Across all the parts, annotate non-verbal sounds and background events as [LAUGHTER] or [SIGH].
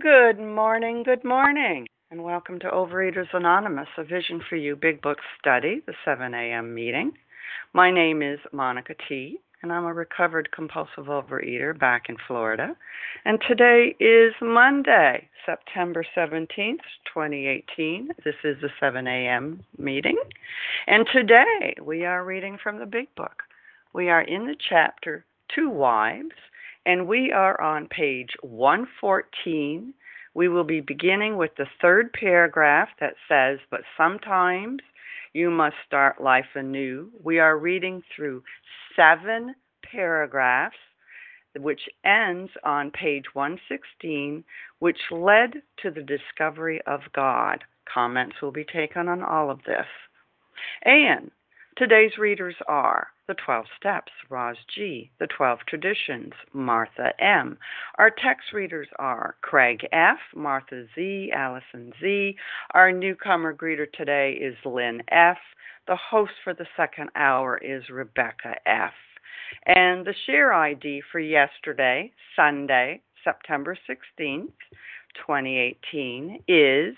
Good morning, good morning, and welcome to Overeaters Anonymous, a Vision for You Big Book study, the 7 a.m. meeting. My name is Monica T., and I'm a recovered compulsive overeater back in Florida. And today is Monday, September 17th, 2018. This is the 7 a.m. meeting. And today we are reading from the Big Book. We are in the chapter To Wives and we are on page 114. We will be beginning with the third paragraph that says, But sometimes you must start life anew. We are reading through seven paragraphs, which ends on page 116, which led to the discovery of God. Comments will be taken on all of this. And today's readers are the 12 Steps, Roz G., The 12 Traditions, Martha M. Our text readers are Craig F., Martha Z., Allison Z. Our newcomer greeter today is Lynn F. The host for the second hour is Rebecca F. And the share ID for yesterday, Sunday, September 16th, 2018, is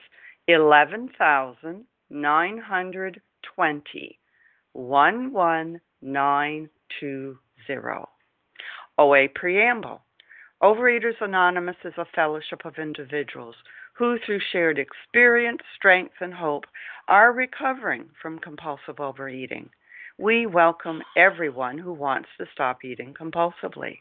11,920. 11920. OA Preamble Overeaters Anonymous is a fellowship of individuals who, through shared experience, strength, and hope, are recovering from compulsive overeating. We welcome everyone who wants to stop eating compulsively.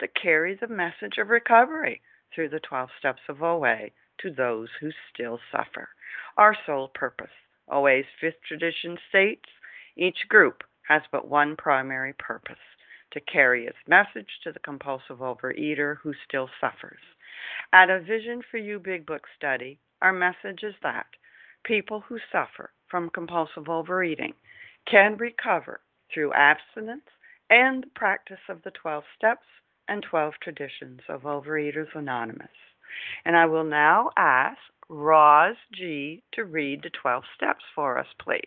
to carry the message of recovery through the 12 steps of OA to those who still suffer. Our sole purpose. OA's fifth tradition states each group has but one primary purpose to carry its message to the compulsive overeater who still suffers. At a Vision for You Big Book study, our message is that people who suffer from compulsive overeating can recover through abstinence and the practice of the 12 steps and 12 traditions of Overeaters Anonymous. And I will now ask Roz G. to read the 12 steps for us, please.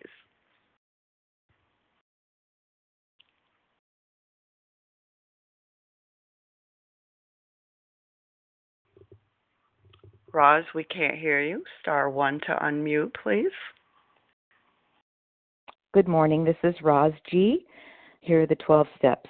Roz, we can't hear you. Star one to unmute, please. Good morning. This is Roz G. Here are the 12 steps.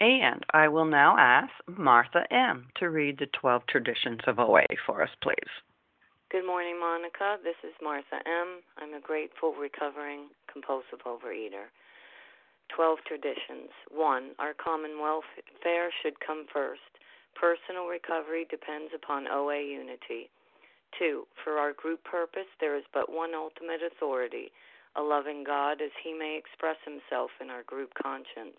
And I will now ask Martha M. to read the 12 traditions of OA for us, please. Good morning, Monica. This is Martha M. I'm a grateful, recovering, compulsive overeater. 12 traditions. 1. Our common welfare should come first. Personal recovery depends upon OA unity. 2. For our group purpose, there is but one ultimate authority, a loving God as he may express himself in our group conscience.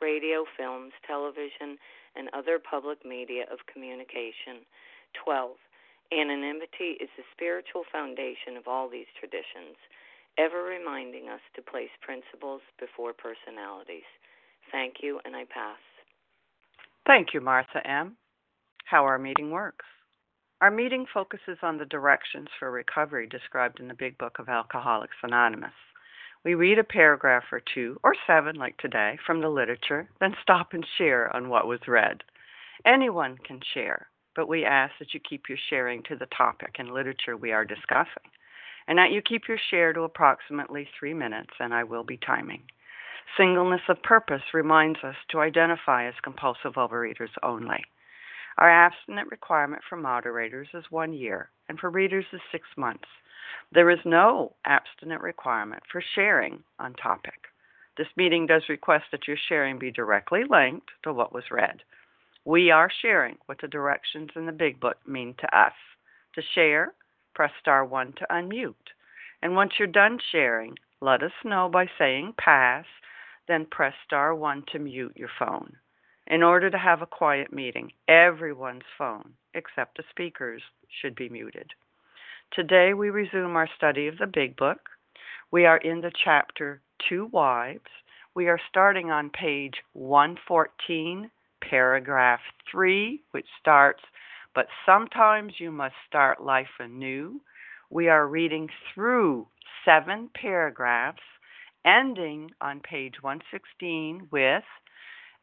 radio, films, television, and other public media of communication. 12. Anonymity is the spiritual foundation of all these traditions, ever reminding us to place principles before personalities. Thank you, and I pass. Thank you, Martha M. How our meeting works. Our meeting focuses on the directions for recovery described in the Big Book of Alcoholics Anonymous. We read a paragraph or two, or seven like today, from the literature, then stop and share on what was read. Anyone can share, but we ask that you keep your sharing to the topic and literature we are discussing, and that you keep your share to approximately three minutes, and I will be timing. Singleness of purpose reminds us to identify as compulsive overeaters only. Our abstinent requirement for moderators is one year, and for readers is six months. There is no abstinent requirement for sharing on topic. This meeting does request that your sharing be directly linked to what was read. We are sharing what the directions in the Big Book mean to us. To share, press star 1 to unmute. And once you're done sharing, let us know by saying pass, then press star 1 to mute your phone. In order to have a quiet meeting, everyone's phone, except the speaker's, should be muted. Today we resume our study of the Big Book. We are in the chapter To Wives. We are starting on page 114, paragraph 3, which starts, But sometimes you must start life anew. We are reading through seven paragraphs, ending on page 116 with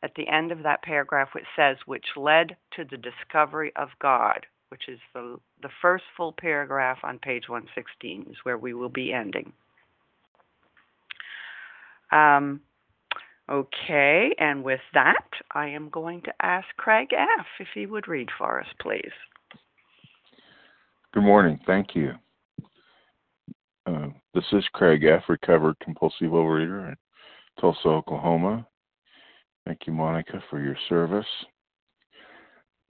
at the end of that paragraph, which says, which led to the discovery of God, which is the, the first full paragraph on page 116, is where we will be ending. Um, okay, and with that, I am going to ask Craig F. if he would read for us, please. Good morning. Thank you. Uh, this is Craig F., recovered compulsive overeater in Tulsa, Oklahoma. Thank you, Monica, for your service.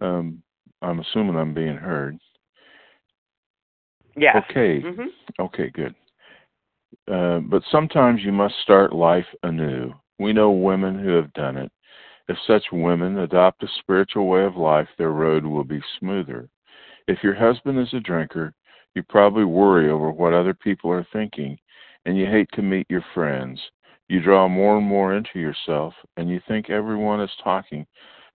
Um, I'm assuming I'm being heard. Yes. Okay. Mm-hmm. Okay, good. Uh, but sometimes you must start life anew. We know women who have done it. If such women adopt a spiritual way of life, their road will be smoother. If your husband is a drinker, you probably worry over what other people are thinking, and you hate to meet your friends. You draw more and more into yourself, and you think everyone is talking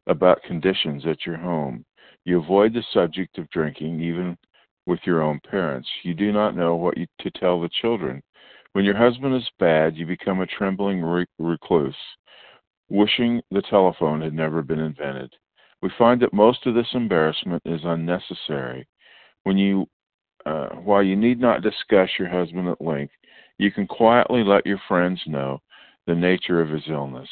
about conditions at your home. You avoid the subject of drinking, even with your own parents. You do not know what you, to tell the children. When your husband is bad, you become a trembling recluse, wishing the telephone had never been invented. We find that most of this embarrassment is unnecessary. When you, uh, while you need not discuss your husband at length, you can quietly let your friends know the nature of his illness,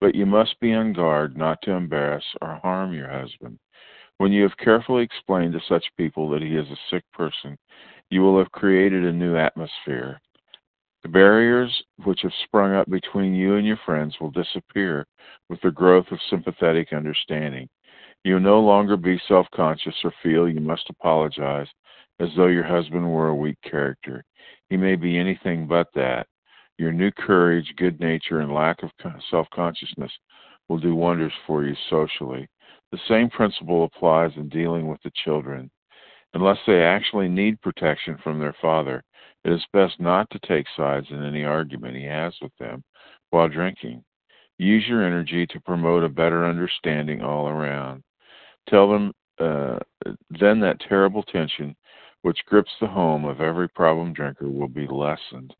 but you must be on guard not to embarrass or harm your husband. When you have carefully explained to such people that he is a sick person, you will have created a new atmosphere. The barriers which have sprung up between you and your friends will disappear with the growth of sympathetic understanding. You will no longer be self conscious or feel you must apologize as though your husband were a weak character. He may be anything but that. Your new courage, good nature, and lack of self consciousness will do wonders for you socially. The same principle applies in dealing with the children. Unless they actually need protection from their father, it is best not to take sides in any argument he has with them while drinking. Use your energy to promote a better understanding all around. Tell them uh, then that terrible tension which grips the home of every problem drinker will be lessened.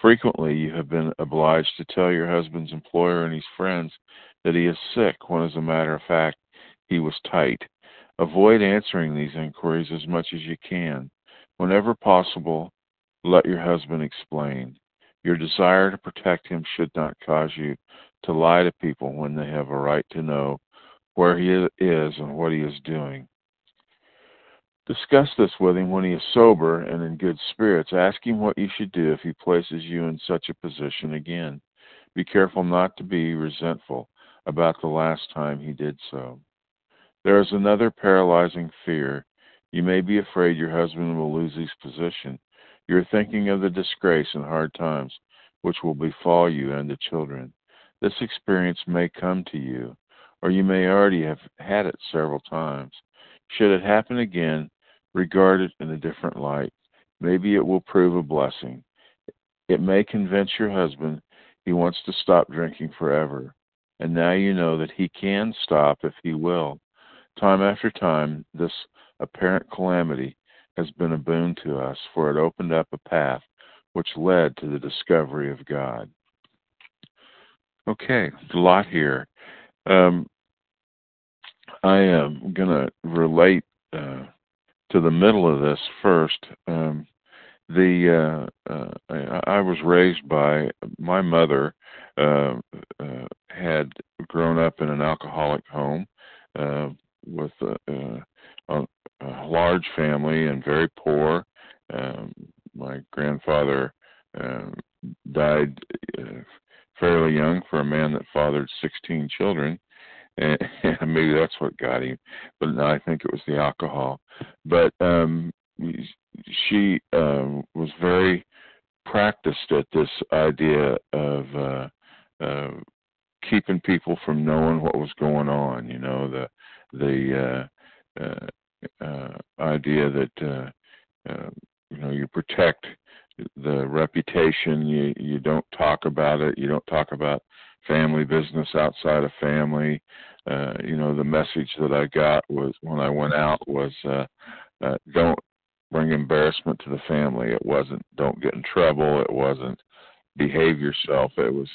Frequently, you have been obliged to tell your husband's employer and his friends that he is sick, when, as a matter of fact, he was tight. Avoid answering these inquiries as much as you can. Whenever possible, let your husband explain. Your desire to protect him should not cause you to lie to people when they have a right to know where he is and what he is doing. Discuss this with him when he is sober and in good spirits. Ask him what you should do if he places you in such a position again. Be careful not to be resentful about the last time he did so. There is another paralyzing fear. You may be afraid your husband will lose his position. You are thinking of the disgrace and hard times which will befall you and the children. This experience may come to you, or you may already have had it several times. Should it happen again, regard it in a different light. Maybe it will prove a blessing. It may convince your husband he wants to stop drinking forever. And now you know that he can stop if he will. Time after time, this apparent calamity has been a boon to us, for it opened up a path which led to the discovery of God. Okay, a lot here. Um, I am going to relate uh, to the middle of this first. Um, the uh, uh, I, I was raised by my mother uh, uh, had grown up in an alcoholic home uh, with a, a, a large family and very poor. Um, my grandfather uh, died uh, fairly young for a man that fathered 16 children, and, [LAUGHS] and maybe that's what got him. But no, I think it was the alcohol. But um, she um, was very practiced at this idea of uh, uh, keeping people from knowing what was going on. You know, the the uh, uh, uh, idea that uh, uh, you know you protect the reputation. You you don't talk about it. You don't talk about family business outside of family. Uh, you know, the message that I got was when I went out was uh, uh, don't bring embarrassment to the family. It wasn't don't get in trouble. It wasn't behave yourself. It was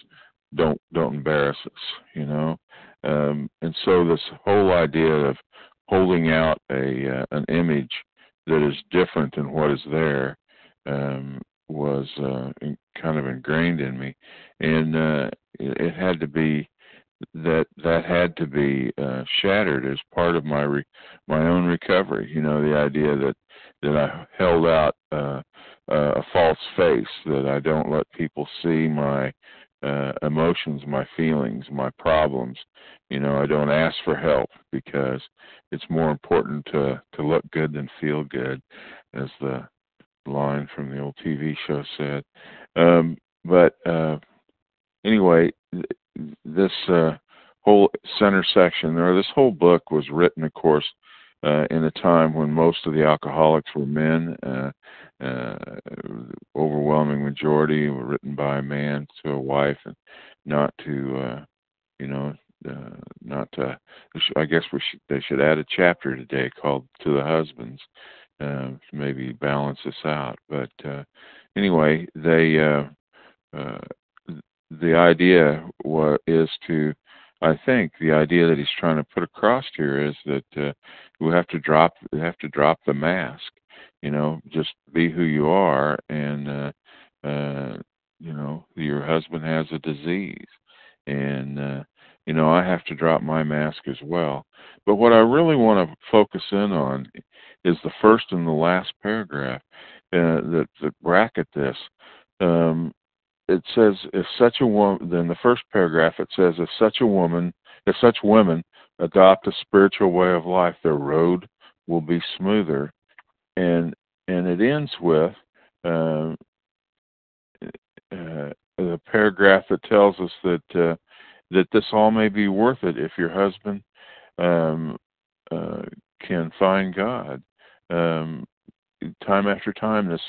don't don't embarrass us. You know, um, and so this whole idea of holding out a uh, an image that is different than what is there um, was uh, in, kind of ingrained in me, and uh, it, it had to be that that had to be uh, shattered as part of my re- my own recovery. You know, the idea that that I held out uh, uh, a false face, that I don't let people see my uh, emotions, my feelings, my problems. You know, I don't ask for help because it's more important to to look good than feel good, as the line from the old TV show said. Um, but uh, anyway, this uh, whole center section, or this whole book, was written, of course, uh, in a time when most of the alcoholics were men. Uh, uh, overwhelming majority were written by a man to a wife, and not to, uh, you know, uh, not to. I guess we should, they should add a chapter today called "To the Husbands." Uh, maybe balance this out. But uh, anyway, they uh, uh, the idea wa- is to, I think, the idea that he's trying to put across here is that uh, we have to drop we have to drop the mask. You know, just be who you are, and uh, uh, you know, your husband has a disease, and uh, you know, I have to drop my mask as well. But what I really want to focus in on is the first and the last paragraph uh, that, that bracket this. Um, it says if such a woman then the first paragraph it says if such a woman if such women adopt a spiritual way of life their road will be smoother and and it ends with uh, uh, the paragraph that tells us that uh, that this all may be worth it if your husband um, uh, can find God. Um, time after time, this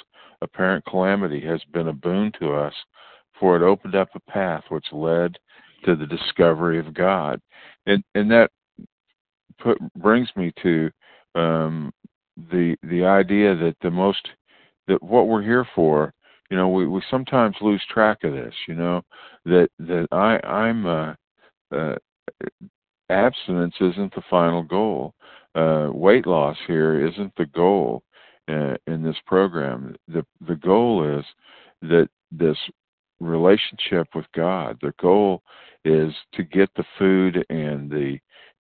apparent calamity has been a boon to us, for it opened up a path which led to the discovery of God, and and that put brings me to um, the the idea that the most that what we're here for you know we we sometimes lose track of this you know that that i i'm uh, uh abstinence isn't the final goal uh weight loss here isn't the goal uh, in this program the the goal is that this relationship with god the goal is to get the food and the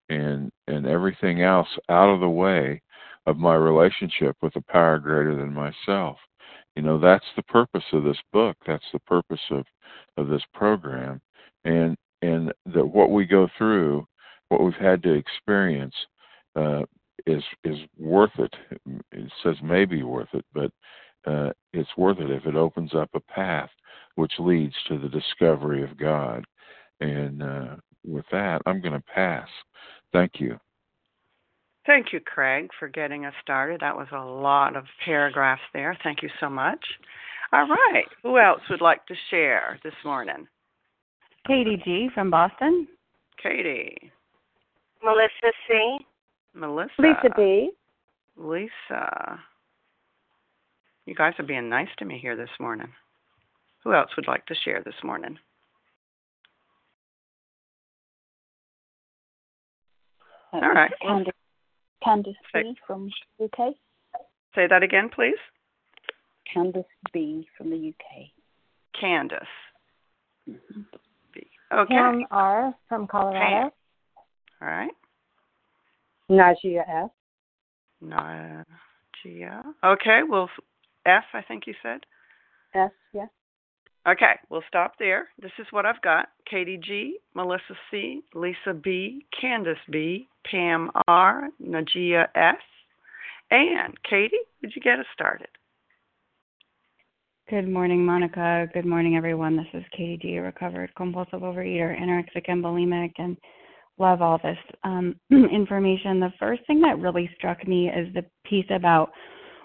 and and everything else out of the way of my relationship with a power greater than myself. You know, that's the purpose of this book. That's the purpose of, of this program. And and that what we go through, what we've had to experience, uh, is is worth it. It says maybe worth it, but uh, it's worth it if it opens up a path which leads to the discovery of God. And uh, with that, I'm going to pass. Thank you. Thank you, Craig, for getting us started. That was a lot of paragraphs there. Thank you so much. All right. Who else would like to share this morning? Katie G. from Boston. Katie. Melissa C. Melissa. Lisa B. Lisa. You guys are being nice to me here this morning. Who else would like to share this morning? All right. Candace Candice B from UK. Say that again, please. Candice B from the UK. Candice. Mm-hmm. B. Okay. Pam R from Colorado. Pam. All right. Najia S. Najia. Okay. Well, F. I think you said. F, Yes. Okay, we'll stop there. This is what I've got Katie G, Melissa C, Lisa B, Candace B, Pam R, Najia S, and Katie, would you get us started? Good morning, Monica. Good morning, everyone. This is Katie G, recovered compulsive overeater, anorexic and bulimic, and love all this um, [CLEARS THROAT] information. The first thing that really struck me is the piece about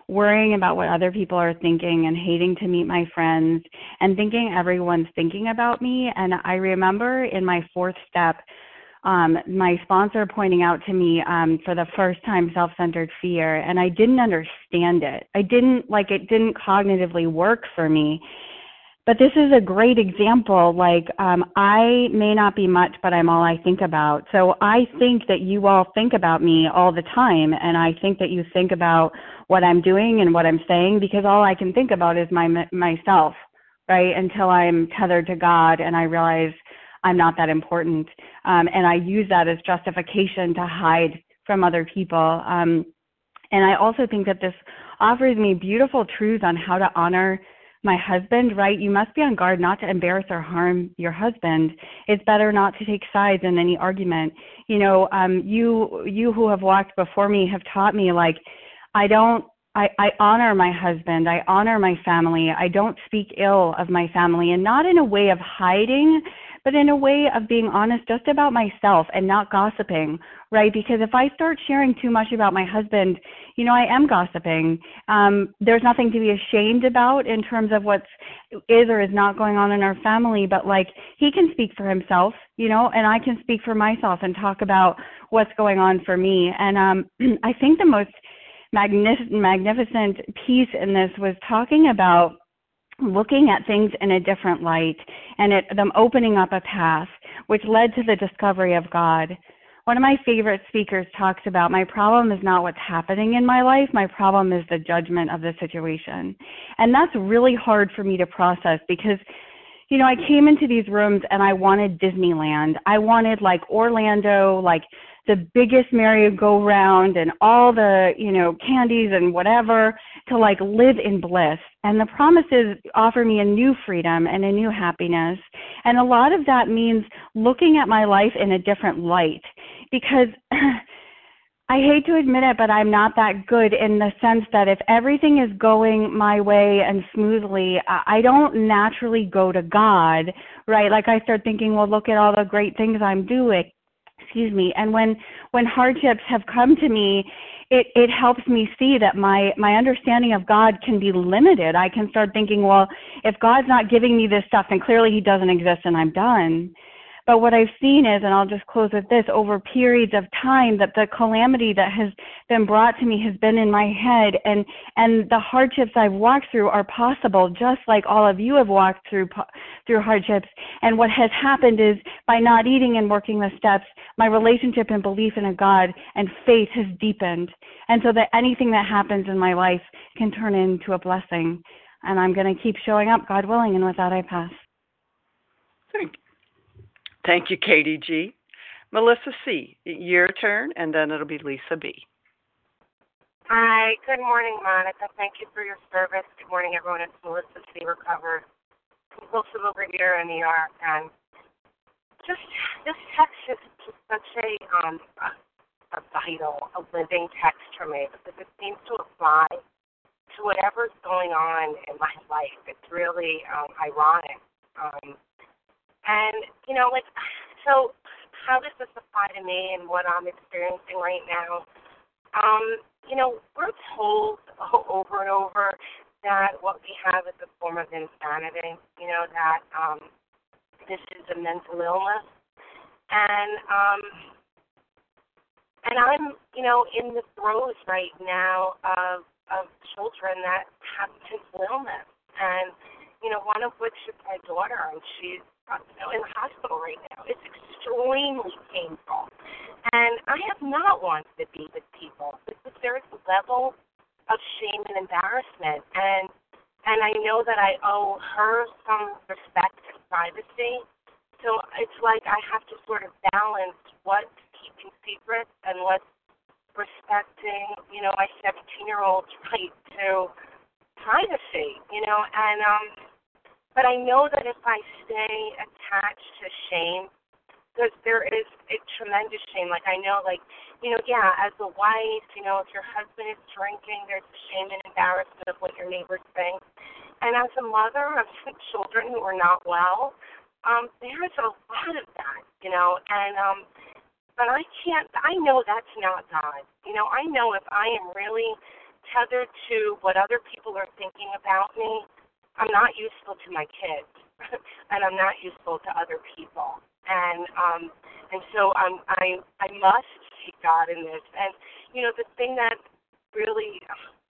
worrying about what other people are thinking and hating to meet my friends and thinking everyone's thinking about me. And I remember in my fourth step, um, my sponsor pointing out to me um, for the first time self centered fear, and I didn't understand it. I didn't like it, didn't cognitively work for me but this is a great example like um, i may not be much but i'm all i think about. So i think that you all think about me all the time and i think that you think about what i'm doing and what i'm saying because all i can think about is my myself right until i'm tethered to god and i realize i'm not that important. Um, and i use that as justification to hide from other people. Um, and i also think that this offers me beautiful truths on how to honor my husband, right? You must be on guard not to embarrass or harm your husband. It's better not to take sides in any argument. You know, um, you you who have walked before me have taught me like I don't I, I honor my husband. I honor my family. I don't speak ill of my family and not in a way of hiding, but in a way of being honest just about myself and not gossiping, right? Because if I start sharing too much about my husband, you know, I am gossiping. Um, there's nothing to be ashamed about in terms of what's is or is not going on in our family, but like he can speak for himself, you know, and I can speak for myself and talk about what's going on for me. And um, [CLEARS THROAT] I think the most magnificent, magnificent piece in this was talking about looking at things in a different light and it, them opening up a path, which led to the discovery of God. One of my favorite speakers talks about my problem is not what's happening in my life, my problem is the judgment of the situation. And that's really hard for me to process because you know, I came into these rooms and I wanted Disneyland. I wanted like Orlando, like the biggest merry-go-round and all the, you know, candies and whatever to like live in bliss. And the promises offer me a new freedom and a new happiness. And a lot of that means looking at my life in a different light because [CLEARS THROAT] I hate to admit it, but I'm not that good in the sense that if everything is going my way and smoothly, I don't naturally go to God, right? Like I start thinking, well, look at all the great things I'm doing. Excuse me. And when when hardships have come to me, it it helps me see that my my understanding of God can be limited. I can start thinking, well, if God's not giving me this stuff, then clearly He doesn't exist, and I'm done. But what I've seen is, and I'll just close with this, over periods of time that the calamity that has been brought to me has been in my head and, and the hardships I've walked through are possible, just like all of you have walked through, through hardships. And what has happened is by not eating and working the steps, my relationship and belief in a God and faith has deepened. And so that anything that happens in my life can turn into a blessing. And I'm going to keep showing up, God willing, and with that I pass. Thank. Thank you, Katie G. Melissa C., your turn, and then it'll be Lisa B. Hi, good morning, Monica. Thank you for your service. Good morning, everyone. It's Melissa C. Recovered, compulsive overeater in New York, and just this text is just such a um a, a vital, a living text for me because it seems to apply to whatever's going on in my life. It's really um, ironic. Um, and, you know, like, [SIGHS] so how does this apply to me and what I'm experiencing right now? Um, you know, we're told [LAUGHS] over and over that what we have is a form of insanity, you know, that um, this is a mental illness. And, um, and I'm, you know, in the throes right now of, of children that have mental illness. And, you know, one of which is my daughter, and she's you know, in the hospital right now. It's extremely painful. And I have not wanted to be with people because there's a level of shame and embarrassment. And and I know that I owe her some respect and privacy. So it's like I have to sort of balance what's keeping secrets and what's respecting, you know, my 17 year old's [LAUGHS] right to privacy, you know, and um but I know that if I stay attached to shame, because there is a tremendous shame. Like I know, like you know, yeah, as a wife, you know, if your husband is drinking, there's the shame and embarrassment of what your neighbors think. And as a mother of [LAUGHS] children who are not well, um, there's a lot of that, you know. And um, but I can't. I know that's not God. You know, I know if I am really tethered to what other people are thinking about me, I'm not useful to my kids, [LAUGHS] and I'm not useful to other people. And um, and so I'm I I must seek God in this. And you know the thing that really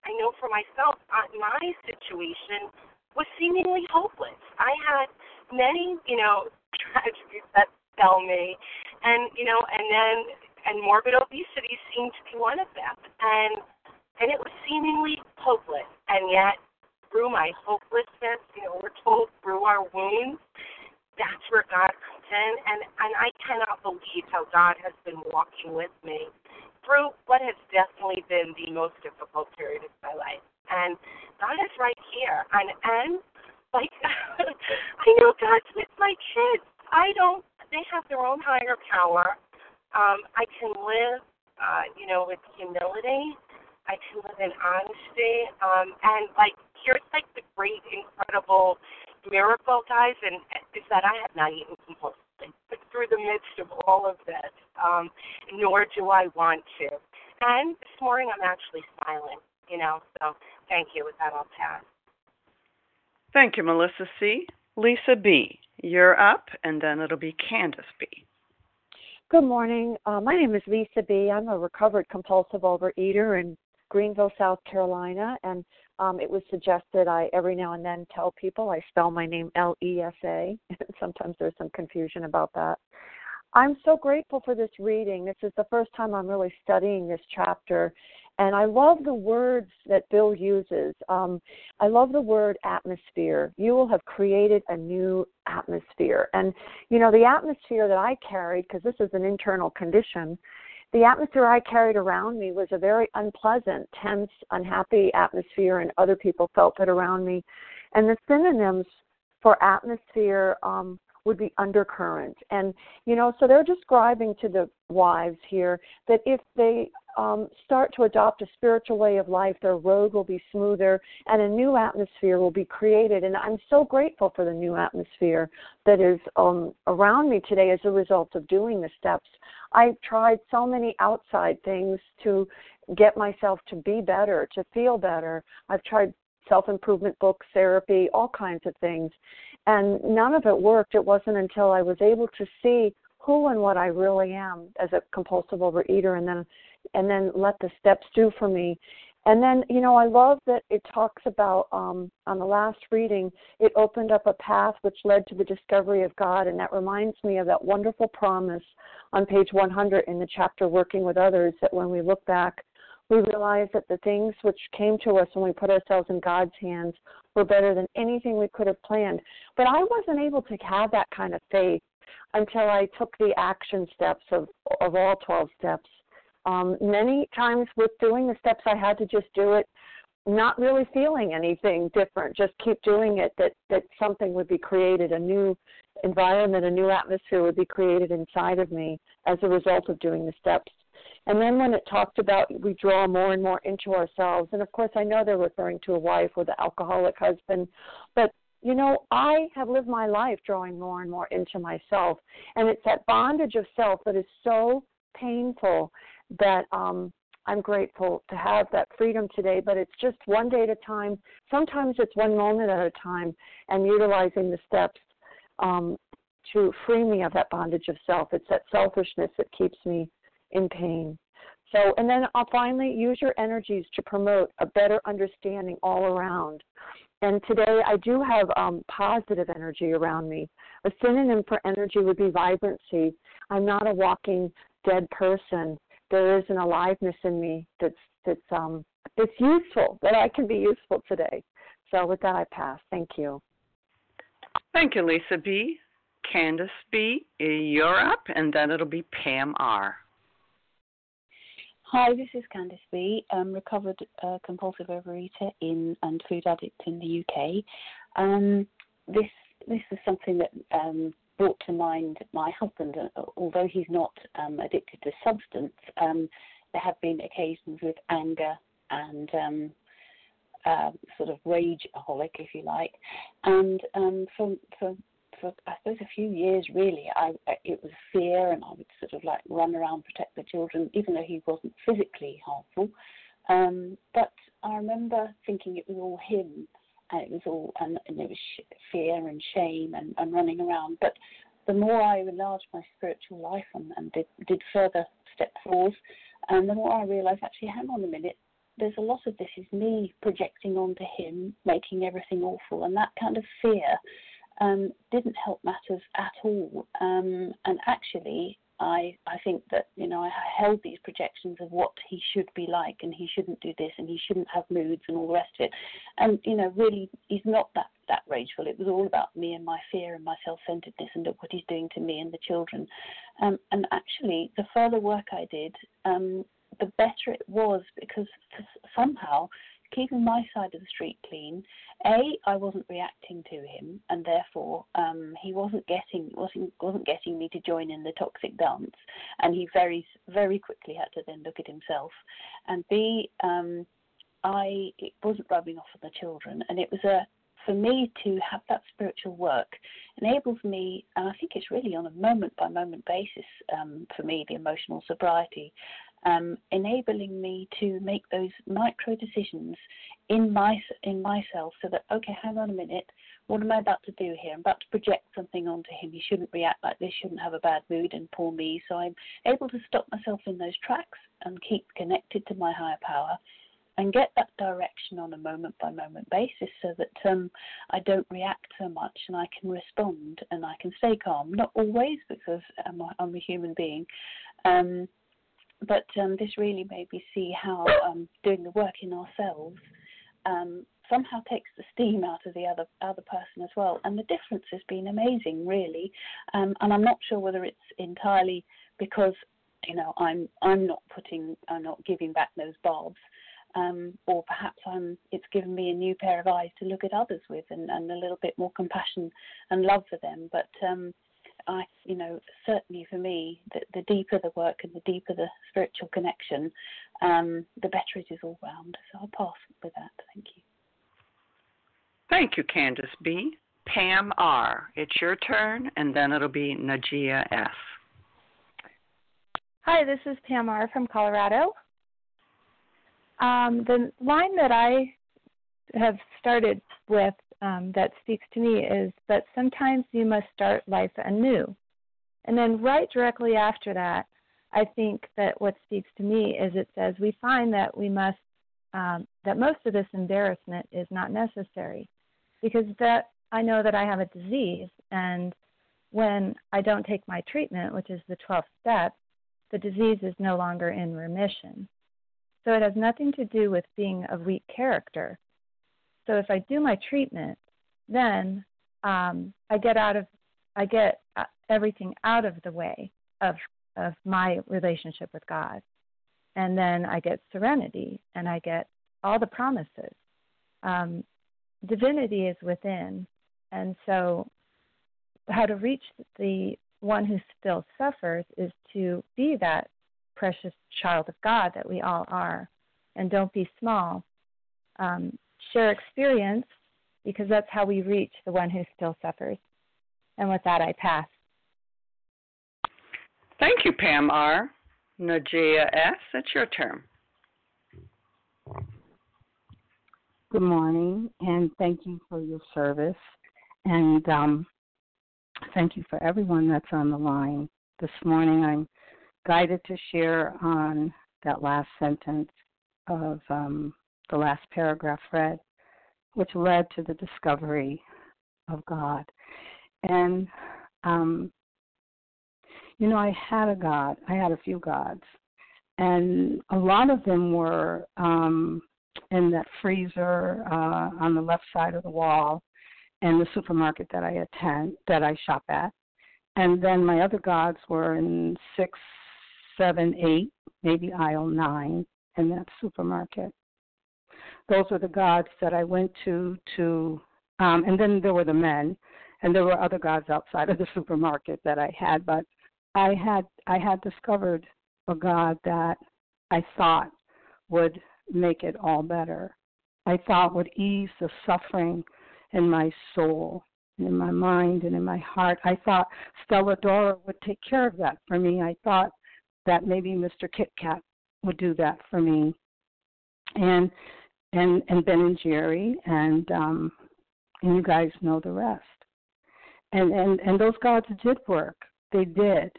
I know for myself, uh, my situation was seemingly hopeless. I had many you know [LAUGHS] tragedies that fell me, and you know and then and morbid obesity seemed to be one of them. And and it was seemingly hopeless, and yet through my hopelessness, you know, we're told through our wounds, that's where God comes in. And, and I cannot believe how God has been walking with me through what has definitely been the most difficult period of my life. And God is right here. And, and like, [LAUGHS] I know God's with my kids. I don't, they have their own higher power. Um, I can live, uh, you know, with humility. I can live in honesty. Um, and like here's like the great, incredible miracle, guys, and is that I have not eaten compulsively But through the midst of all of this, um, nor do I want to. And this morning I'm actually smiling, you know. So thank you. With that, I'll pass. Thank you, Melissa C. Lisa B. You're up, and then it'll be Candace B. Good morning. Uh, my name is Lisa B. I'm a recovered compulsive overeater in Greenville, South Carolina, and um, it was suggested I every now and then tell people I spell my name L E S A. Sometimes there's some confusion about that. I'm so grateful for this reading. This is the first time I'm really studying this chapter, And I love the words that Bill uses. Um, I love the word atmosphere. You will have created a new atmosphere. And, you know, the atmosphere that I carried, because this is an internal condition, the atmosphere I carried around me was a very unpleasant, tense, unhappy atmosphere, and other people felt it around me. And the synonyms for atmosphere um, would be undercurrent. And, you know, so they're describing to the wives here that if they um, start to adopt a spiritual way of life, their road will be smoother and a new atmosphere will be created. And I'm so grateful for the new atmosphere that is um, around me today as a result of doing the steps. I've tried so many outside things to get myself to be better, to feel better. I've tried self improvement books, therapy, all kinds of things. And none of it worked. It wasn't until I was able to see and what I really am as a compulsive overeater and then and then let the steps do for me. And then, you know, I love that it talks about um, on the last reading, it opened up a path which led to the discovery of God. And that reminds me of that wonderful promise on page 100 in the chapter Working with Others that when we look back, we realize that the things which came to us when we put ourselves in God's hands were better than anything we could have planned. But I wasn't able to have that kind of faith until I took the action steps of, of all 12 steps. Um, many times with doing the steps, I had to just do it, not really feeling anything different, just keep doing it, that, that something would be created, a new environment, a new atmosphere would be created inside of me as a result of doing the steps. And then when it talked about we draw more and more into ourselves, and of course I know they're referring to a wife with an alcoholic husband, but you know, I have lived my life drawing more and more into myself. And it's that bondage of self that is so painful that um I'm grateful to have that freedom today, but it's just one day at a time. Sometimes it's one moment at a time and utilizing the steps um, to free me of that bondage of self. It's that selfishness that keeps me in pain. So, and then I'll finally use your energies to promote a better understanding all around. And today I do have um, positive energy around me. A synonym for energy would be vibrancy. I'm not a walking dead person. There is an aliveness in me that's that's um that's useful that I can be useful today. So with that I pass. Thank you. Thank you, Lisa B. Candace B. Up, and then it'll be Pam R. Hi, this is Candice B, um, recovered uh, compulsive overeater in and food addict in the UK. Um, this this is something that um, brought to mind my husband. Uh, although he's not um, addicted to substance, um, there have been occasions with anger and um, uh, sort of rageaholic, if you like, and for for for I suppose a few years really. I it was fear, and I would sort of like run around protect the children, even though he wasn't physically harmful. Um, but I remember thinking it was all him, and it was all and, and it was sh- fear and shame and, and running around. But the more I enlarged my spiritual life and, and did, did further step forward, and the more I realised actually, hang on a minute, there's a lot of this is me projecting onto him, making everything awful, and that kind of fear um, didn't help matters at all. Um, and actually, I I think that you know I held these projections of what he should be like, and he shouldn't do this, and he shouldn't have moods, and all the rest of it. And you know, really, he's not that that rageful. It was all about me and my fear and my self-centeredness, and look what he's doing to me and the children. Um, and actually, the further work I did, um, the better it was because somehow keeping my side of the street clean, a I wasn't reacting to him, and therefore um, he wasn't getting wasn't wasn't getting me to join in the toxic dance, and he very very quickly had to then look at himself, and B um, I it wasn't rubbing off on the children, and it was a for me to have that spiritual work enables me, and I think it's really on a moment by moment basis um, for me, the emotional sobriety, um, enabling me to make those micro decisions in my in myself, so that okay, hang on a minute, what am I about to do here? I'm about to project something onto him. He shouldn't react like this, shouldn't have a bad mood, and poor me. So I'm able to stop myself in those tracks and keep connected to my higher power, and get that direction on a moment by moment basis, so that um, I don't react so much and I can respond and I can stay calm. Not always because I'm a, I'm a human being. Um, but um, this really made me see how um, doing the work in ourselves um, somehow takes the steam out of the other other person as well. And the difference has been amazing, really. Um, and I'm not sure whether it's entirely because you know I'm I'm not putting I'm not giving back those barbs. Um, or perhaps I'm, it's given me a new pair of eyes to look at others with and, and a little bit more compassion and love for them. But um, I, you know, certainly for me, the, the deeper the work and the deeper the spiritual connection, um, the better it is all round. So I'll pass with that. Thank you. Thank you, Candace B. Pam R. It's your turn, and then it'll be Najia S. Hi, this is Pam R. from Colorado. Um, the line that I have started with um, that speaks to me is that sometimes you must start life anew. And then, right directly after that, I think that what speaks to me is it says we find that we must, um, that most of this embarrassment is not necessary because that I know that I have a disease, and when I don't take my treatment, which is the 12th step, the disease is no longer in remission. So it has nothing to do with being a weak character. So if I do my treatment, then um, I get out of I get uh, everything out of the way of of my relationship with God, and then I get serenity and I get all the promises. Um, divinity is within, and so how to reach the one who still suffers is to be that precious child of God that we all are, and don't be small. Um, share experience because that's how we reach the one who still suffers. And with that, I pass. Thank you, Pam R. Najia S., it's your turn. Good morning, and thank you for your service. And um, thank you for everyone that's on the line. This morning, I'm guided to share on that last sentence of um, the last paragraph read, which led to the discovery of God. And, um, you know, I had a God, I had a few gods, and a lot of them were um, in that freezer uh, on the left side of the wall in the supermarket that I attend, that I shop at. And then my other gods were in six, seven, eight, maybe aisle nine in that supermarket those were the gods that I went to to um and then there were the men and there were other gods outside of the supermarket that I had but I had I had discovered a god that I thought would make it all better. I thought would ease the suffering in my soul, and in my mind, and in my heart. I thought Stella D'oro would take care of that for me. I thought that maybe Mr. Kit Kat would do that for me. And and and Ben and Jerry and um and you guys know the rest. And and and those gods did work. They did.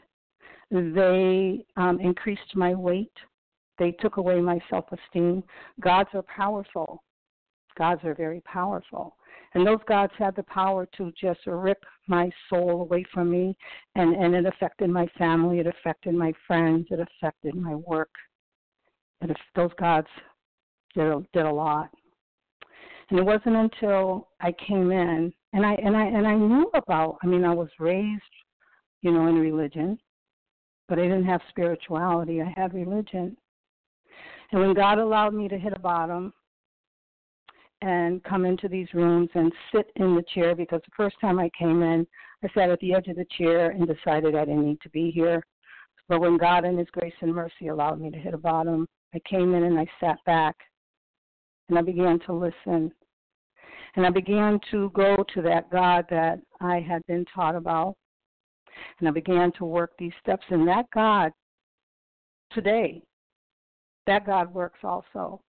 They um increased my weight. They took away my self-esteem. Gods are powerful. Gods are very powerful. And those gods had the power to just rip my soul away from me and and it affected my family, it affected my friends, it affected my work. And those gods did a, did a lot. And it wasn't until I came in and I and I and I knew about. I mean, I was raised, you know, in religion, but I didn't have spirituality. I had religion. And when God allowed me to hit a bottom and come into these rooms and sit in the chair, because the first time I came in, I sat at the edge of the chair and decided I didn't need to be here. But when God, in His grace and mercy, allowed me to hit a bottom, I came in and I sat back and I began to listen. And I began to go to that God that I had been taught about. And I began to work these steps. And that God, today, that God works also.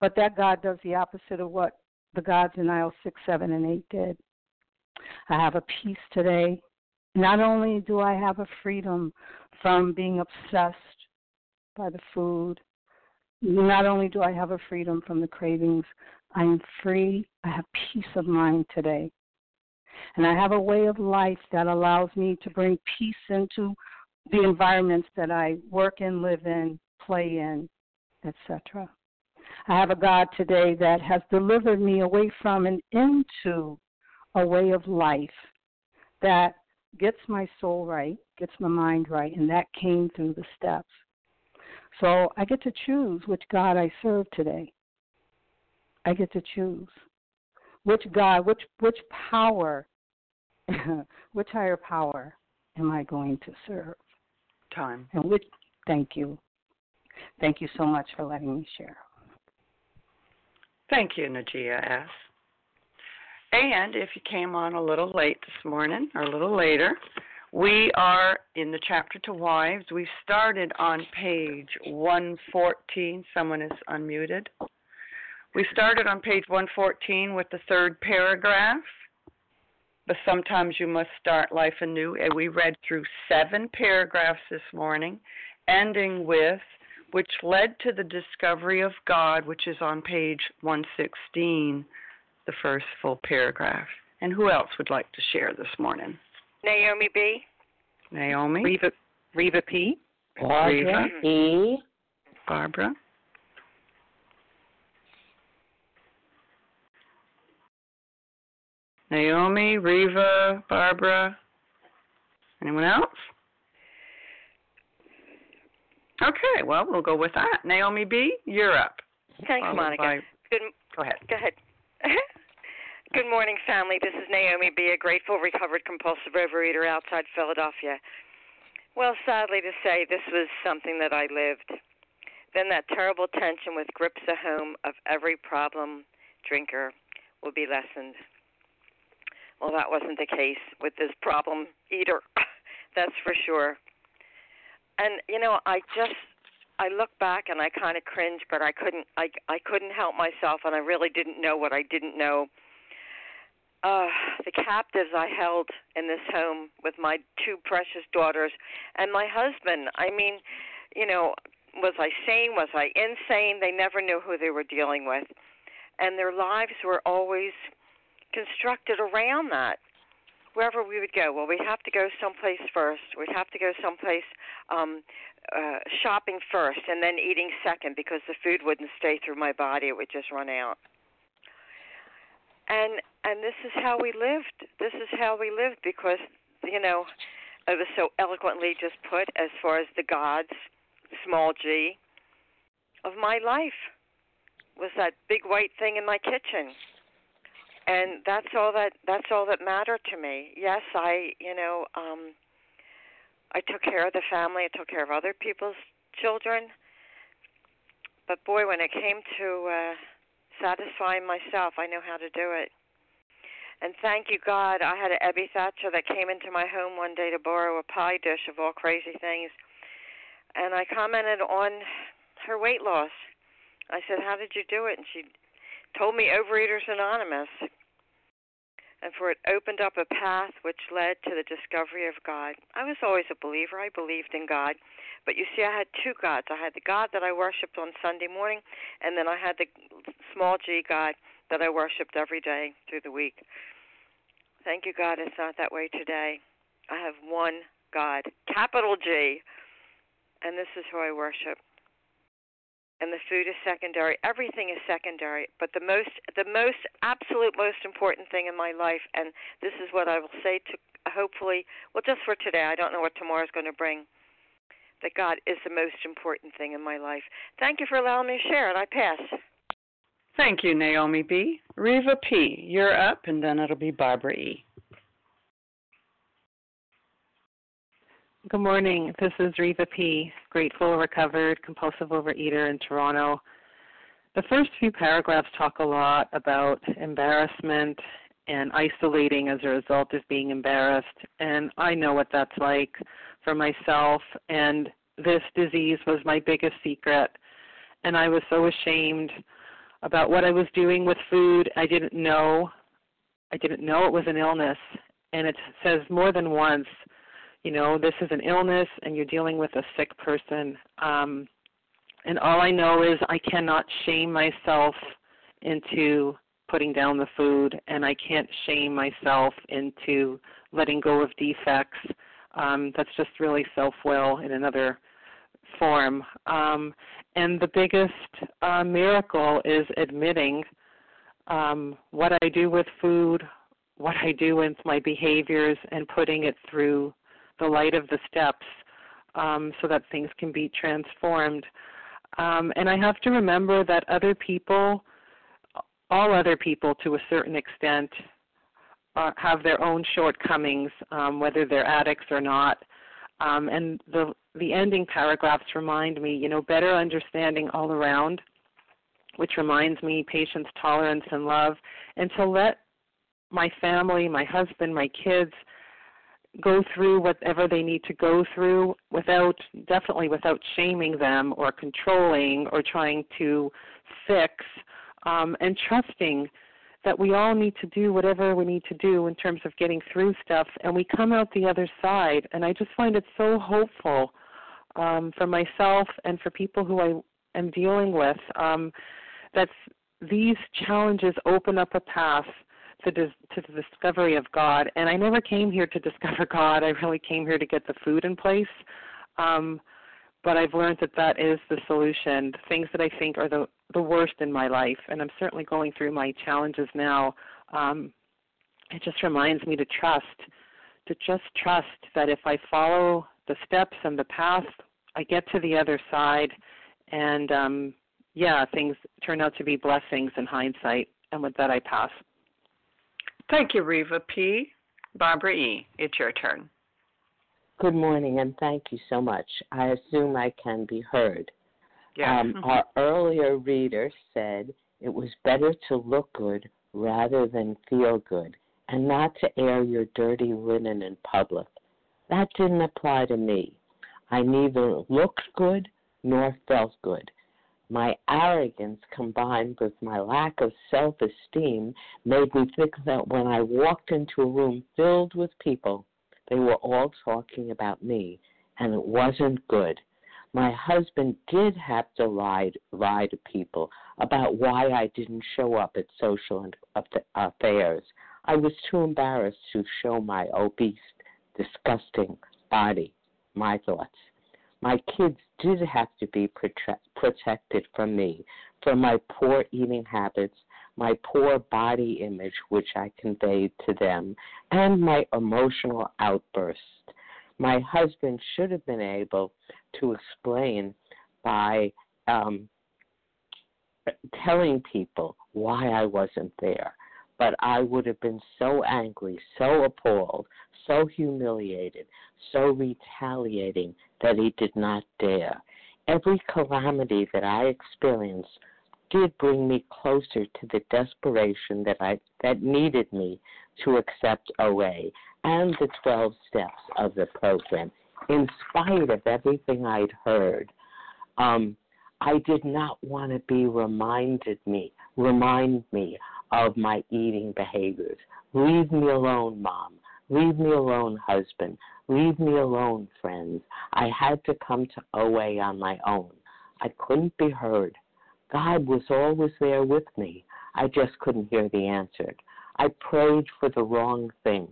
But that God does the opposite of what the gods in aisle 6, 7, and 8 did. I have a peace today. Not only do I have a freedom from being obsessed by the food not only do I have a freedom from the cravings, I'm free. I have peace of mind today. And I have a way of life that allows me to bring peace into the environments that I work in, live in, play in, etc. I have a God today that has delivered me away from and into a way of life that gets my soul right, gets my mind right, and that came through the steps. So I get to choose which God I serve today. I get to choose which God, which which power, [LAUGHS] which higher power am I going to serve? Time. And which thank you. Thank you so much for letting me share. Thank you, Najia S. And if you came on a little late this morning or a little later, we are in the chapter to wives. We started on page 114. Someone is unmuted. We started on page 114 with the third paragraph. But sometimes you must start life anew. And we read through seven paragraphs this morning, ending with which led to the discovery of God, which is on page 116, the first full paragraph. And who else would like to share this morning? Naomi B. Naomi. Reva, Reva P. Reva E. Barbara. Naomi, Reva, Barbara. Anyone else? Okay, well, we'll go with that. Naomi B., you're up. Thanks, Followed Monica. by- Good. Go ahead. Go ahead. [LAUGHS] Good morning, family. This is Naomi B., a grateful, recovered compulsive overeater outside Philadelphia. Well, sadly to say, this was something that I lived. Then that terrible tension with grips the home of every problem drinker will be lessened. Well, that wasn't the case with this problem eater. [LAUGHS] That's for sure. And you know, I just I look back and I kind of cringe, but I couldn't I I couldn't help myself, and I really didn't know what I didn't know. Uh, the captives I held in this home with my two precious daughters and my husband. I mean, you know, was I sane? Was I insane? They never knew who they were dealing with, and their lives were always constructed around that. Wherever we would go, well, we'd have to go someplace first. We'd have to go someplace um, uh, shopping first, and then eating second because the food wouldn't stay through my body; it would just run out. And and this is how we lived. This is how we lived because you know it was so eloquently just put as far as the gods, small g, of my life was that big white thing in my kitchen. And that's all that that's all that mattered to me. Yes i you know um i took care of the family. I took care of other people's children. But boy when it came to uh satisfying myself. I know how to do it. And thank you god. I had an Ebby Thacher that came into my home one day to borrow a pie dish of all crazy things. And i commented on her weight loss. I said how did you do it? And she told me overeaters anonymous and for it opened up a path which led to the discovery of God. I was always a believer. I believed in God. But you see, I had two gods. I had the God that I worshiped on Sunday morning, and then I had the small g God that I worshiped every day through the week. Thank you, God, it's not that way today. I have one God, capital G, and this is who I worship and the food is secondary. Everything is secondary, but the most the most absolute most important thing in my life and this is what I will say to hopefully well just for today. I don't know what tomorrow is going to bring. That God is the most important thing in my life. Thank you for allowing me to share it. I pass. Thank you, Naomi B. Reva P., you're up, and then it'll be Barbara E. Good morning. This is Reva P., grateful, recovered, compulsive overeater in Toronto. The first few paragraphs talk a lot about embarrassment and isolating as a result of being embarrassed. And I know what that's like for myself. And this disease was my biggest secret. And I was so ashamed about what I was doing with food. I didn't know. I didn't know it was an illness. And it says more than once you know this is an illness and you're dealing with a sick person um and all i know is i cannot shame myself into putting down the food and i can't shame myself into letting go of defects Um, that's just really self will in another form. Um, and the biggest uh, miracle is admitting um, what I do with food, what I do with my behaviors, and putting it through the light of the steps um, so that things can be transformed. Um, and I have to remember that other people, all other people to a certain extent, uh, have their own shortcomings, um, whether they're addicts or not. Um, and the the ending paragraphs remind me, you know, better understanding all around, which reminds me patience, tolerance, and love, and to let my family, my husband, my kids go through whatever they need to go through without definitely without shaming them or controlling or trying to fix um, and trusting that we all need to do whatever we need to do in terms of getting through stuff and we come out the other side. And i just find it so hopeful um, for myself and for people who i am dealing with um, that these challenges open up a path to, dis- to the discovery of God. And I never came here to [LAUGHS] discover God. I really came here to get the food in place. Um, but I've learned that that is the solution. The things that I think are the the worst in my life, and I'm certainly going through my challenges now. Um, it just reminds me to trust, to just trust that if I follow the steps and the path, I get to the other side, and um, yeah, things turn out to be blessings in hindsight. And with that, I pass. Thank you, Reva P. Barbara E., it's your turn. Good morning, and thank you so much. I assume I can be heard. Yeah. Um, Mhm. Our earlier reader said it was better to look good rather than feel good, and not to air your dirty linen in public. That didn't apply to me. I neither looked good nor felt good. My arrogance combined with my lack of self esteem made me think that when I walked into a room filled with people, they were all talking about me, and it wasn't good. My husband did have to lie, lie to people about why I didn't show up at social affairs. I was too embarrassed to show my obese, disgusting body, my thoughts. My kids did have to be prote- protected from me, from my poor eating habits, my poor body image, which I conveyed to them, and my emotional outbursts. My husband should have been able to explain by um, telling people why I wasn't there. But I would have been so angry, so appalled, so humiliated, so retaliating that he did not dare. Every calamity that I experienced did bring me closer to the desperation that I that needed me to accept OA and the 12 steps of the program. In spite of everything I'd heard, um, I did not want to be reminded me, remind me of my eating behaviors. Leave me alone, mom. Leave me alone, husband. Leave me alone, friends. I had to come to OA on my own. I couldn't be heard. God was always there with me. I just couldn't hear the answer. I prayed for the wrong thing,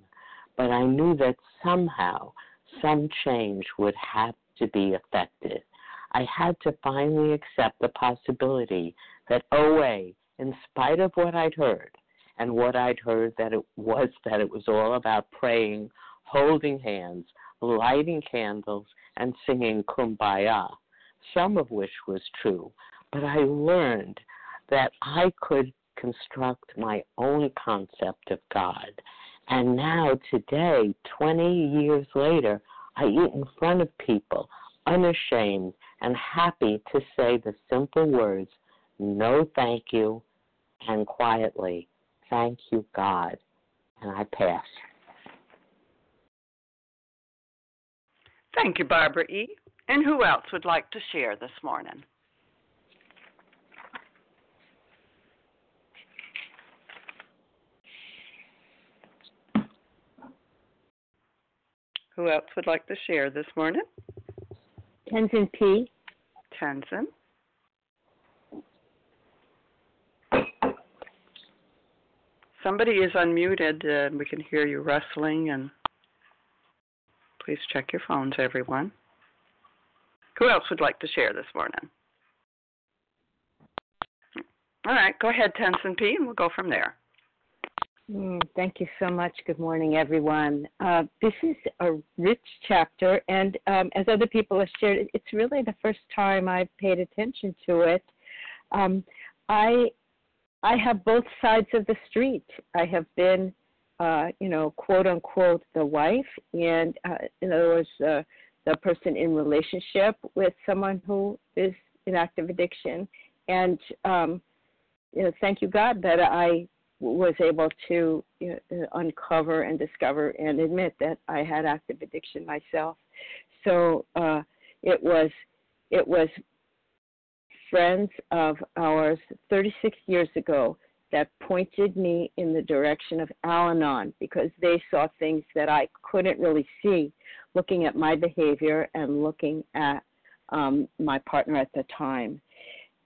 but I knew that somehow some change would have to be effected. I had to finally accept the possibility that OA, in spite of what I'd heard, and what I'd heard that it was that it was all about praying, holding hands, lighting candles, and singing kumbaya, some of which was true. But I learned that I could construct my own concept of God. And now, today, 20 years later, I eat in front of people, unashamed and happy to say the simple words, no thank you, and quietly, thank you, God. And I pass. Thank you, Barbara E. And who else would like to share this morning? Who else would like to share this morning? Tenzin P. Tenzin. Somebody is unmuted and we can hear you rustling and Please check your phones, everyone. Who else would like to share this morning? All right, go ahead, Tenzin P, and we'll go from there. Mm, thank you so much. Good morning, everyone. Uh, this is a rich chapter, and um, as other people have shared, it's really the first time I've paid attention to it. Um, I I have both sides of the street. I have been, uh, you know, quote unquote, the wife, and uh, in other words, uh, the person in relationship with someone who is in active addiction, and um, you know, thank you God that I was able to you know, uncover and discover and admit that I had active addiction myself. So uh, it was it was friends of ours 36 years ago that pointed me in the direction of Al-Anon because they saw things that I couldn't really see, looking at my behavior and looking at um, my partner at the time.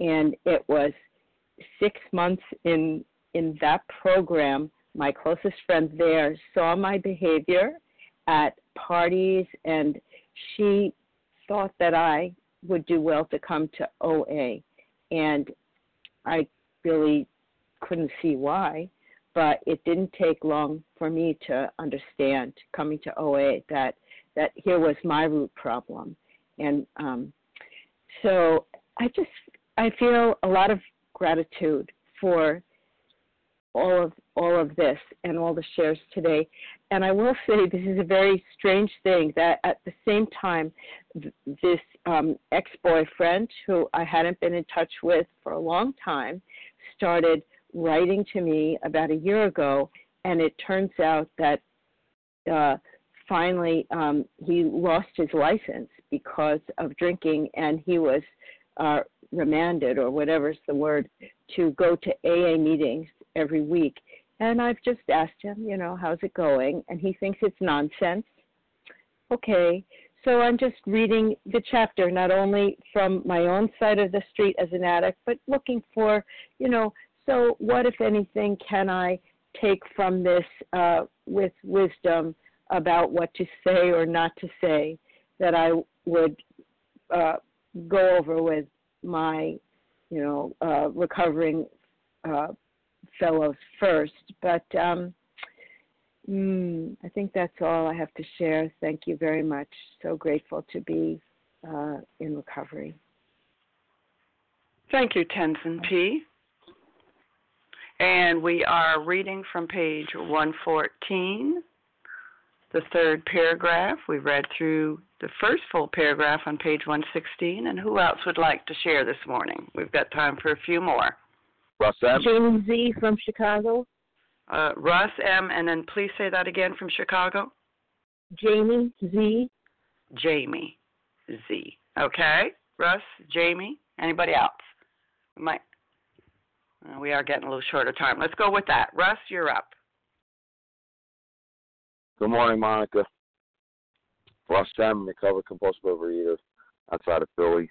And it was six months in in that program, my closest friend there saw my behavior at parties, and she thought that I would do well to come to OA. And I really couldn't see why, but it didn't take long for me to understand coming to OA that that here was my root problem. And um, so I just I feel a lot of gratitude for all of all of this and all the shares today. And I will say this is a very strange thing that at the same time, th- this um, ex-boyfriend who I hadn't been in touch with for a long time started writing to me about a year ago, and it turns out that uh, finally um, he lost his license because of drinking, and he was uh, remanded or whatever's the word to go to AA meetings every week. And I've just asked him, you know, how's it going? And he thinks it's nonsense. Okay. So I'm just reading the chapter, not only from my own side of the street as an addict, but looking for, you know, so what, if anything, can I take from this uh, with wisdom about what to say or not to say that I would uh, go over with my, you know, uh, recovering uh, fellows first. But um, mm, I think that's all I have to share. Thank you very much. So grateful to be uh, in recovery. Thank you, Tenzin P. And we are reading from page 114, the third paragraph. We read through the first full paragraph on page 116. And who else would like to share this morning? We've got time for a few more. Russ M. Jamie Z from Chicago. Uh, Russ M. And then please say that again from Chicago. Jamie Z. Jamie Z. Okay. Russ, Jamie. Anybody else? We might. Uh, we are getting a little short of time. Let's go with that. Russ, you're up. Good morning, Monica. Russ M. Recovered compulsive overeater outside of Philly.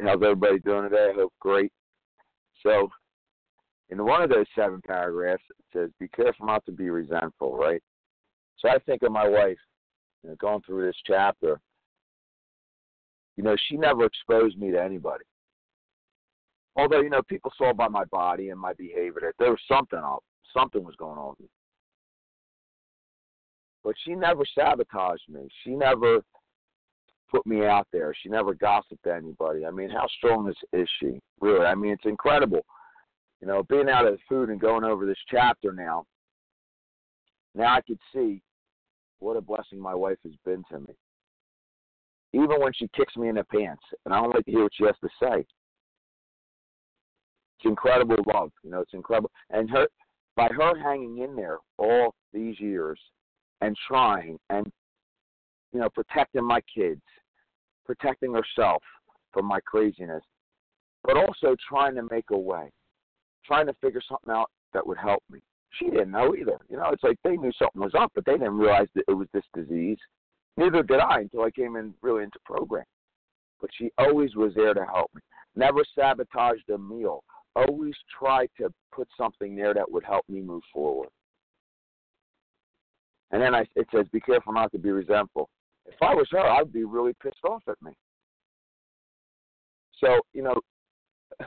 How's everybody doing today? I hope great. So, in one of those seven paragraphs, it says, "Be careful not to be resentful." Right. So I think of my wife, you know, going through this chapter. You know, she never exposed me to anybody. Although, you know, people saw by my body and my behavior that there was something up, something was going on. But she never sabotaged me. She never put me out there. She never gossiped to anybody. I mean, how strong is, is she? Really? I mean, it's incredible. You know, being out of the food and going over this chapter now, now I could see what a blessing my wife has been to me. Even when she kicks me in the pants, and I don't like to hear what she has to say. It's incredible love, you know. It's incredible, and her by her hanging in there all these years and trying and you know protecting my kids protecting herself from my craziness, but also trying to make a way, trying to figure something out that would help me. She didn't know either. You know, it's like they knew something was up, but they didn't realize that it was this disease. Neither did I until I came in really into program. But she always was there to help me. Never sabotaged a meal. Always tried to put something there that would help me move forward. And then I, it says, "Be careful not to be resentful." If I was her, I'd be really pissed off at me. So you know, [LAUGHS]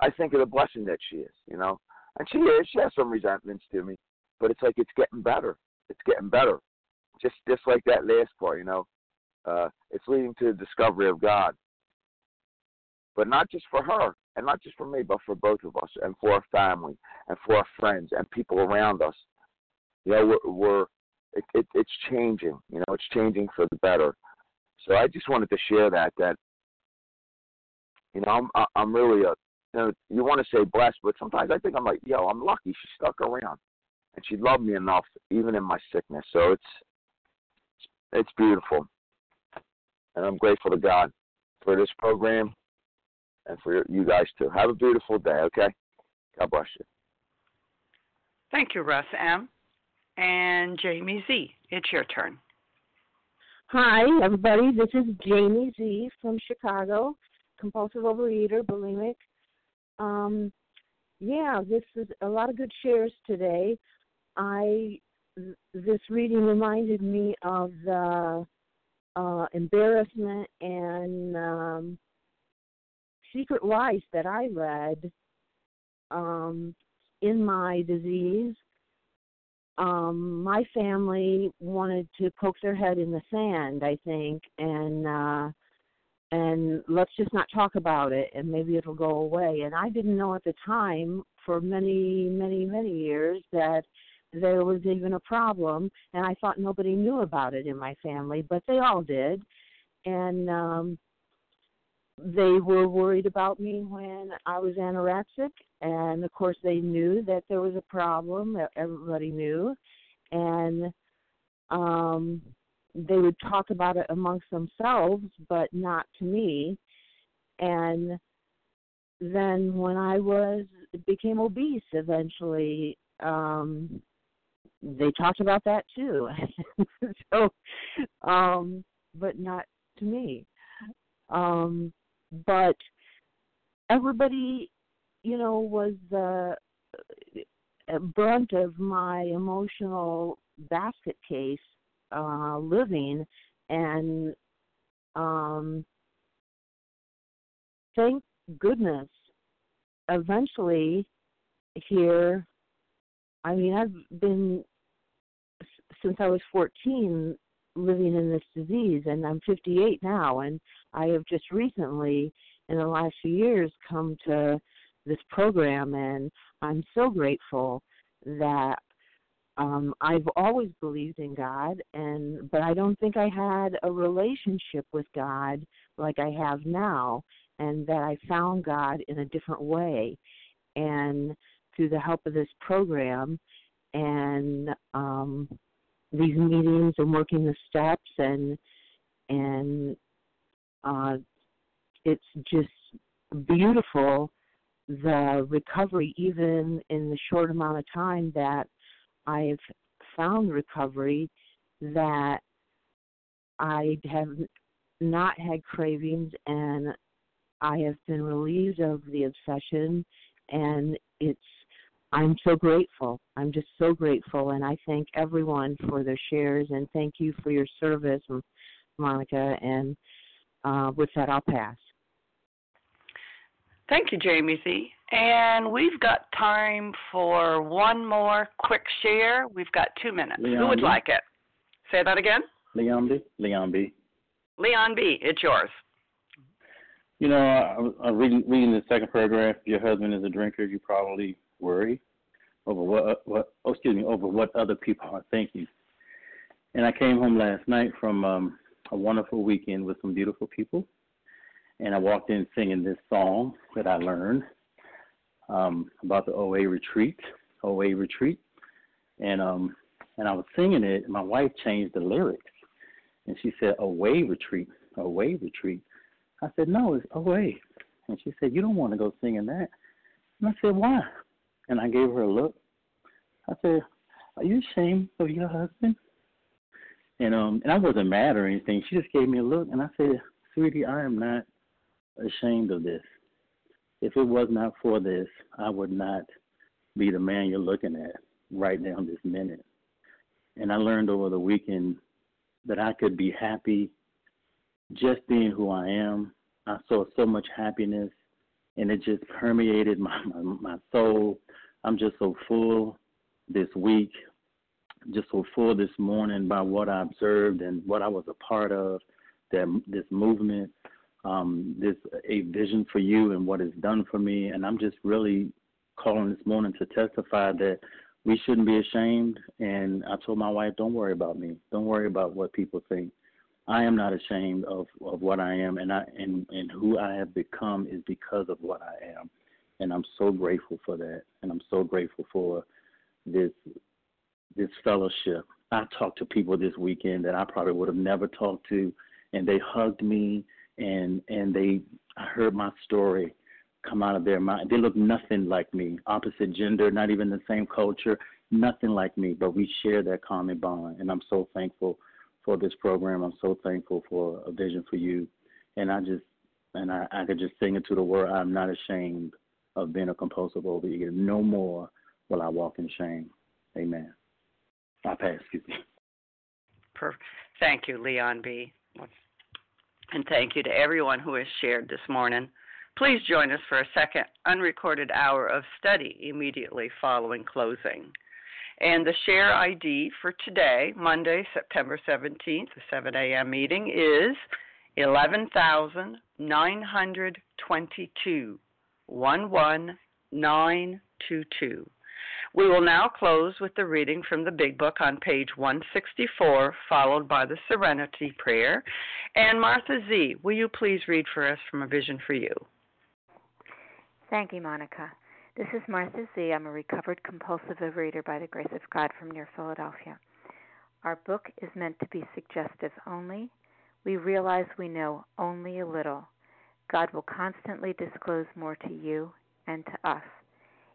I think of the blessing that she is. You know, and she is. She has some resentments to me, but it's like it's getting better. It's getting better. Just just like that last part, you know. Uh, it's leading to the discovery of God. But not just for her, and not just for me, but for both of us, and for our family, and for our friends, and people around us. You know, we're, we're it, it, it's changing. You know, it's changing for the better. So I just wanted to share that. That you know, I'm I'm really a you know you want to say blessed, but sometimes I think I'm like, yo, I'm lucky she stuck around, and she loved me enough even in my sickness. So it's it's beautiful, and I'm grateful to God for this program and for you guys too. Have a beautiful day. Okay, God bless you. Thank you, Russ M. And Jamie Z. It's your turn. Hi, everybody. This is Jamie Z from Chicago, compulsive overeater, bulimic. Um, yeah, this is a lot of good shares today. I this reading reminded me of the uh, embarrassment and um, secret life that I read um, in my disease. Um, my family wanted to poke their head in the sand, I think, and uh, and let's just not talk about it, and maybe it'll go away. And I didn't know at the time, for many, many, many years, that there was even a problem, and I thought nobody knew about it in my family, but they all did. And um they were worried about me when I was anorexic, and of course they knew that there was a problem. That Everybody knew, and um, they would talk about it amongst themselves, but not to me. And then when I was became obese, eventually, um, they talked about that too. [LAUGHS] so, um, but not to me. Um, but everybody, you know, was the brunt of my emotional basket case uh, living, and um, thank goodness, eventually here. I mean, I've been since I was 14 living in this disease, and I'm 58 now, and I have just recently, in the last few years, come to this program, and I'm so grateful that um I've always believed in God and but I don't think I had a relationship with God like I have now and that I found God in a different way. And through the help of this program and um these meetings and working the steps and and uh, it's just beautiful the recovery even in the short amount of time that I've found recovery that I have not had cravings and I have been relieved of the obsession and it's I'm so grateful. I'm just so grateful, and I thank everyone for their shares, and thank you for your service, Monica. And uh, with that, I'll pass. Thank you, Jamie Z. And we've got time for one more quick share. We've got two minutes. Leon Who would B. like it? Say that again. Leon B. Leon B. Leon B. It's yours. You know, I, I'm reading reading the second paragraph. Your husband is a drinker. You probably worry over what what oh, excuse me over what other people are thinking. And I came home last night from um, a wonderful weekend with some beautiful people, and I walked in singing this song that I learned um, about the OA retreat, OA retreat, and um, and I was singing it. And my wife changed the lyrics, and she said "away retreat, away retreat." I said, "No, it's away," and she said, "You don't want to go singing that." And I said, "Why?" And I gave her a look. I said, "Are you ashamed of your husband?" And um, and I wasn't mad or anything. She just gave me a look, and I said, "Sweetie, I am not ashamed of this. If it was not for this, I would not be the man you're looking at right now this minute." and I learned over the weekend that I could be happy just being who I am. I saw so much happiness, and it just permeated my my, my soul. I'm just so full this week, just so full this morning by what I observed and what I was a part of. That this movement, um, this a vision for you and what it's done for me, and I'm just really calling this morning to testify that we shouldn't be ashamed. And I told my wife, don't worry about me. Don't worry about what people think. I am not ashamed of, of what I am, and I and, and who I have become is because of what I am, and I'm so grateful for that, and I'm so grateful for this this fellowship. I talked to people this weekend that I probably would have never talked to, and they hugged me, and and they I heard my story, come out of their mind. They look nothing like me, opposite gender, not even the same culture, nothing like me, but we share that common bond. And I'm so thankful for this program. I'm so thankful for a vision for you. And I just, and I, I could just sing it to the world. I'm not ashamed of being a compulsive overeater. No more will I walk in shame. Amen. I pass, excuse me. Perfect. Thank you, Leon B. And thank you to everyone who has shared this morning. Please join us for a second unrecorded hour of study immediately following closing. And the share ID for today, Monday, September 17th, the 7 a.m. meeting, is 11,922. 11922. We will now close with the reading from the Big Book on page 164, followed by the Serenity Prayer. And Martha Z., will you please read for us from A Vision for You? Thank you, Monica. This is Martha Z. I'm a recovered compulsive overeater by the grace of God from near Philadelphia. Our book is meant to be suggestive only. We realize we know only a little. God will constantly disclose more to you and to us.